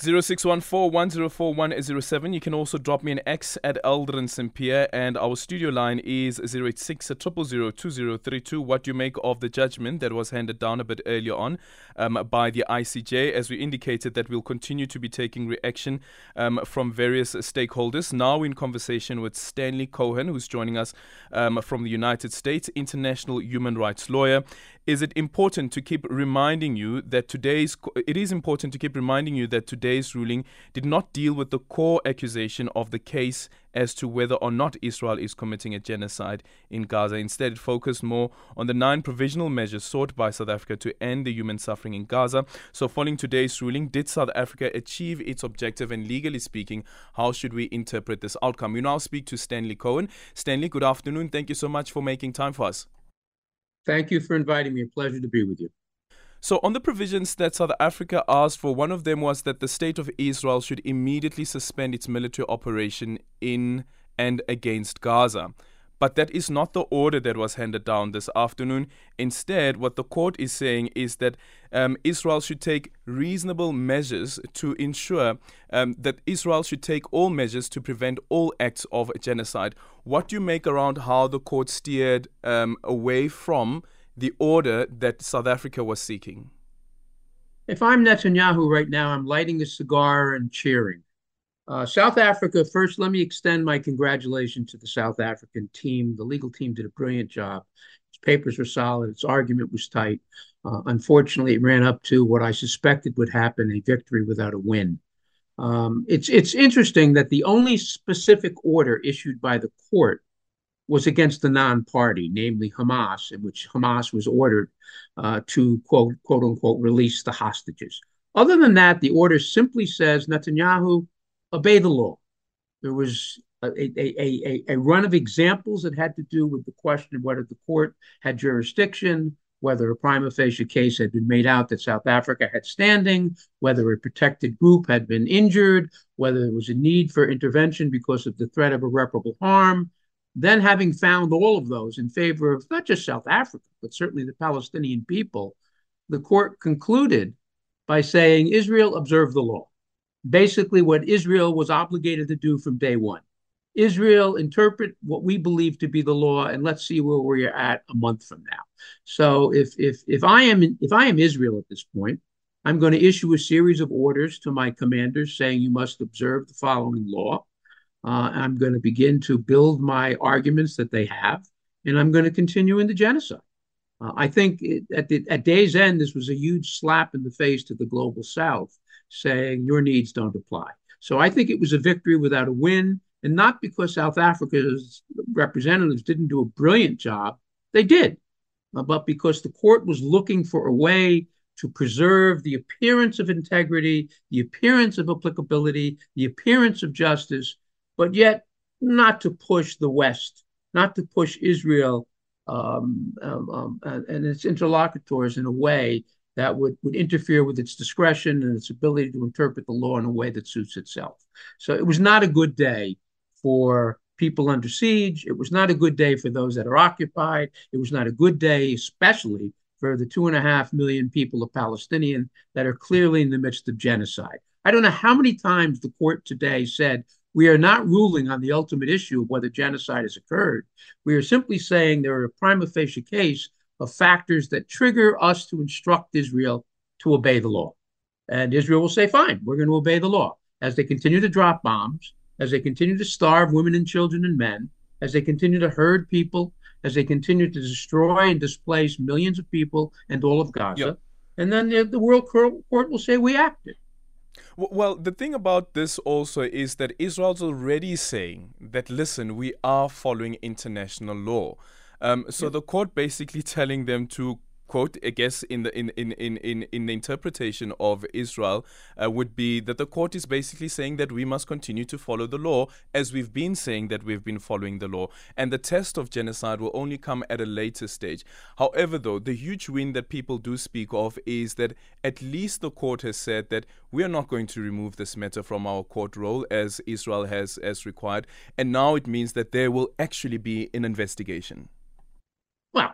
0614 You can also drop me an X at Aldrin Sampear, and our studio line is 086 2032. What do you make of the judgment that was handed down a bit earlier on um, by the ICJ? As we indicated, that we'll continue to be taking reaction um, from various stakeholders. Now, in conversation with Stanley Cohen, who's joining us um, from the United States, international human rights lawyer is it important to keep reminding you that today's it is important to keep reminding you that today's ruling did not deal with the core accusation of the case as to whether or not Israel is committing a genocide in Gaza. Instead, it focused more on the nine provisional measures sought by South Africa to end the human suffering in Gaza. So, following today's ruling, did South Africa achieve its objective? And legally speaking, how should we interpret this outcome? We now speak to Stanley Cohen. Stanley, good afternoon. Thank you so much for making time for us. Thank you for inviting me. A pleasure to be with you. So, on the provisions that South Africa asked for, one of them was that the state of Israel should immediately suspend its military operation in and against Gaza. But that is not the order that was handed down this afternoon. Instead, what the court is saying is that um, Israel should take reasonable measures to ensure um, that Israel should take all measures to prevent all acts of genocide. What do you make around how the court steered um, away from the order that South Africa was seeking? If I'm Netanyahu right now, I'm lighting a cigar and cheering. Uh, South Africa, first, let me extend my congratulations to the South African team. The legal team did a brilliant job. Its papers were solid, its argument was tight. Uh, unfortunately, it ran up to what I suspected would happen a victory without a win. Um, it's, it's interesting that the only specific order issued by the court was against the non-party, namely Hamas, in which Hamas was ordered uh, to quote quote unquote release the hostages. Other than that, the order simply says Netanyahu obey the law. There was a, a, a, a run of examples that had to do with the question of whether the court had jurisdiction, whether a prima facie case had been made out that South Africa had standing, whether a protected group had been injured, whether there was a need for intervention because of the threat of irreparable harm. Then, having found all of those in favor of not just South Africa, but certainly the Palestinian people, the court concluded by saying Israel observed the law basically what Israel was obligated to do from day one. Israel interpret what we believe to be the law, and let's see where we're at a month from now. So if if if I am if I am Israel at this point, I'm going to issue a series of orders to my commanders saying you must observe the following law. Uh, I'm going to begin to build my arguments that they have, and I'm going to continue in the genocide. Uh, I think it, at the at day's end, this was a huge slap in the face to the global South saying your needs don't apply. So I think it was a victory without a win, and not because South Africa's representatives didn't do a brilliant job. They did, uh, but because the court was looking for a way to preserve the appearance of integrity, the appearance of applicability, the appearance of justice, but yet not to push the West, not to push Israel um, um, um, and its interlocutors in a way that would, would interfere with its discretion and its ability to interpret the law in a way that suits itself. So it was not a good day for people under siege. It was not a good day for those that are occupied. It was not a good day, especially for the two and a half million people of Palestinian that are clearly in the midst of genocide. I don't know how many times the court today said, we are not ruling on the ultimate issue of whether genocide has occurred. We are simply saying there are a prima facie case of factors that trigger us to instruct Israel to obey the law. And Israel will say, fine, we're going to obey the law. As they continue to drop bombs, as they continue to starve women and children and men, as they continue to herd people, as they continue to destroy and displace millions of people and all of Gaza. Yep. And then the, the World Court will say, we acted. Well, the thing about this also is that Israel's already saying that, listen, we are following international law. Um, so the court basically telling them to quote, I guess, in the in in in in, in the interpretation of Israel, uh, would be that the court is basically saying that we must continue to follow the law as we've been saying that we've been following the law, and the test of genocide will only come at a later stage. However, though, the huge win that people do speak of is that at least the court has said that we are not going to remove this matter from our court roll as Israel has as required, and now it means that there will actually be an investigation.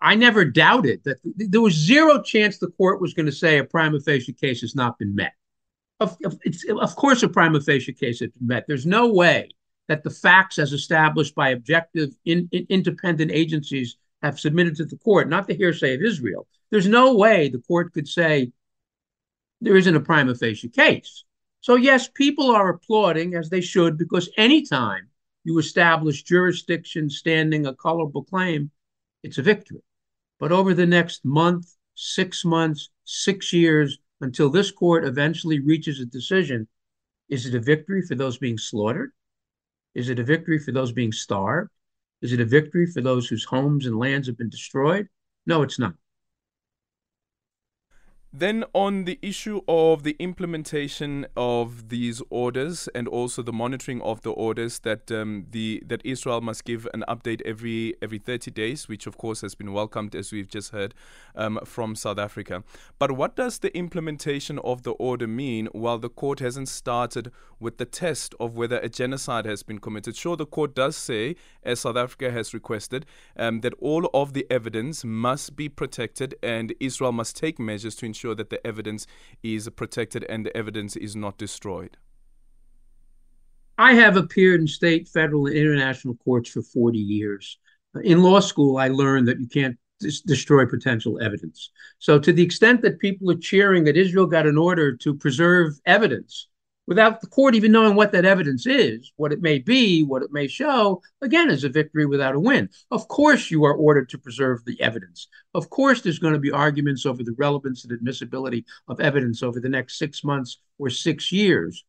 I never doubted that there was zero chance the court was going to say a prima facie case has not been met. Of, of, of course, a prima facie case has been met. There's no way that the facts, as established by objective, in, in, independent agencies, have submitted to the court, not the hearsay of Israel. There's no way the court could say there isn't a prima facie case. So, yes, people are applauding, as they should, because anytime you establish jurisdiction standing a colorable claim, it's a victory. But over the next month, six months, six years, until this court eventually reaches a decision, is it a victory for those being slaughtered? Is it a victory for those being starved? Is it a victory for those whose homes and lands have been destroyed? No, it's not. Then, on the issue of the implementation of these orders and also the monitoring of the orders, that um, the that Israel must give an update every every 30 days, which of course has been welcomed as we've just heard um, from South Africa. But what does the implementation of the order mean while the court hasn't started with the test of whether a genocide has been committed? Sure, the court does say, as South Africa has requested, um, that all of the evidence must be protected and Israel must take measures to ensure ensure that the evidence is protected and the evidence is not destroyed? I have appeared in state, federal, and international courts for 40 years. Uh, in law school, I learned that you can't dis- destroy potential evidence. So, to the extent that people are cheering that Israel got an order to preserve evidence, without the court even knowing what that evidence is, what it may be, what it may show, again, is a victory without a win. Of course, you are ordered to preserve the evidence. Of course, there's going to be arguments over the relevance and admissibility of evidence over the next six months or six years.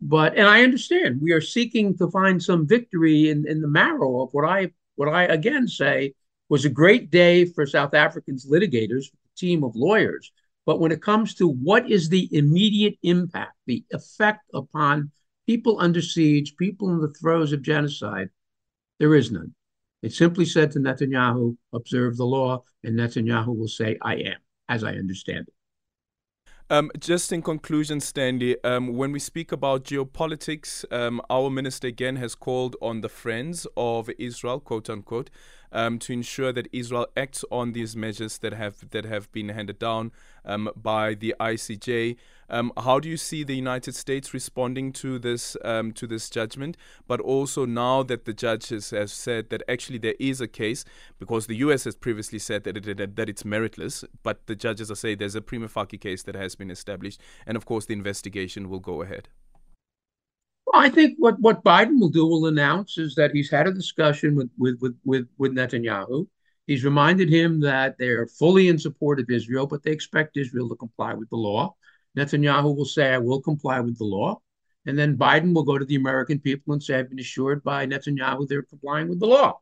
But and I understand we are seeking to find some victory in, in the marrow of what I what I again say was a great day for South Africans litigators, team of lawyers but when it comes to what is the immediate impact, the effect upon people under siege, people in the throes of genocide, there is none. It simply said to Netanyahu, observe the law, and Netanyahu will say, I am, as I understand it. Um, just in conclusion, Stanley, um, when we speak about geopolitics, um, our minister again has called on the friends of Israel, quote unquote, um, to ensure that Israel acts on these measures that have that have been handed down um, by the ICJ. Um, how do you see the United States responding to this um, to this judgment? But also now that the judges have said that actually there is a case, because the U.S. has previously said that it, that it's meritless, but the judges are saying there's a prima facie case that has been established, and of course the investigation will go ahead. I think what, what Biden will do will announce is that he's had a discussion with, with, with, with, with Netanyahu. He's reminded him that they're fully in support of Israel, but they expect Israel to comply with the law. Netanyahu will say, I will comply with the law. And then Biden will go to the American people and say, I've been assured by Netanyahu they're complying with the law.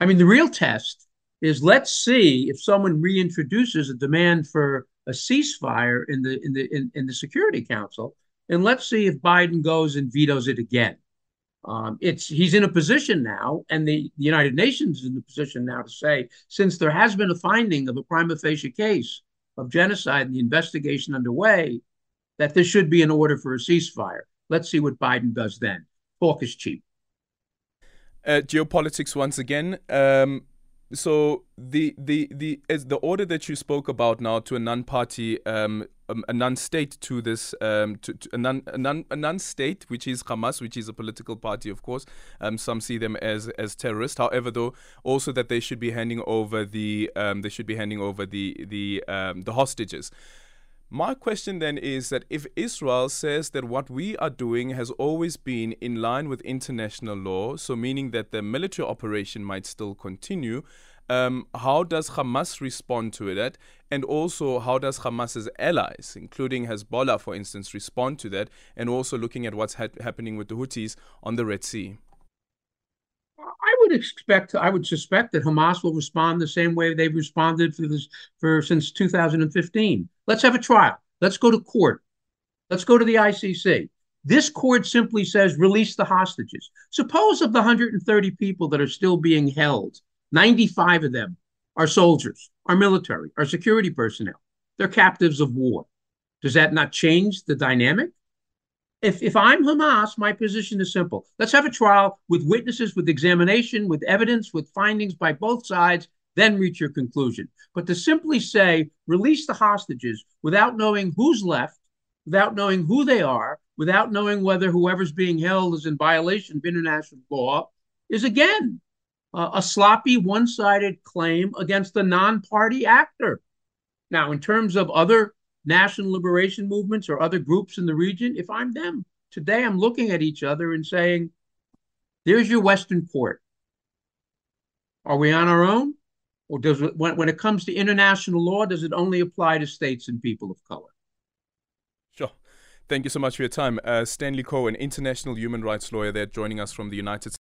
I mean, the real test is let's see if someone reintroduces a demand for a ceasefire in the in the in, in the Security Council and let's see if Biden goes and vetoes it again. Um, it's he's in a position now, and the, the United Nations is in the position now to say, since there has been a finding of a prima facie case of genocide and the investigation underway, that there should be an order for a ceasefire. Let's see what Biden does then. Talk is cheap. Uh, geopolitics once again. Um, so the the the the order that you spoke about now to a non-party um, um, a non-state to this um, to, to a, non, a, non, a non-state which is Hamas which is a political party of course. Um, some see them as as terrorists. However though also that they should be handing over the um, they should be handing over the the um, the hostages. My question then is that if Israel says that what we are doing has always been in line with international law, so meaning that the military operation might still continue, um, how does Hamas respond to that? And also, how does Hamas's allies, including Hezbollah, for instance, respond to that? And also looking at what's ha- happening with the Houthis on the Red Sea. I would expect, I would suspect that Hamas will respond the same way they've responded for this for since 2015. Let's have a trial. Let's go to court. Let's go to the ICC. This court simply says release the hostages. Suppose of the 130 people that are still being held, 95 of them are soldiers, are military, are security personnel. They're captives of war. Does that not change the dynamic? If, if I'm Hamas, my position is simple. Let's have a trial with witnesses, with examination, with evidence, with findings by both sides, then reach your conclusion. But to simply say, release the hostages without knowing who's left, without knowing who they are, without knowing whether whoever's being held is in violation of international law, is again uh, a sloppy, one sided claim against a non party actor. Now, in terms of other national liberation movements or other groups in the region, if I'm them, today I'm looking at each other and saying, there's your Western court. Are we on our own? Or does it, when, when it comes to international law, does it only apply to states and people of color? Sure. Thank you so much for your time. Uh, Stanley Cohen, international human rights lawyer there, joining us from the United States.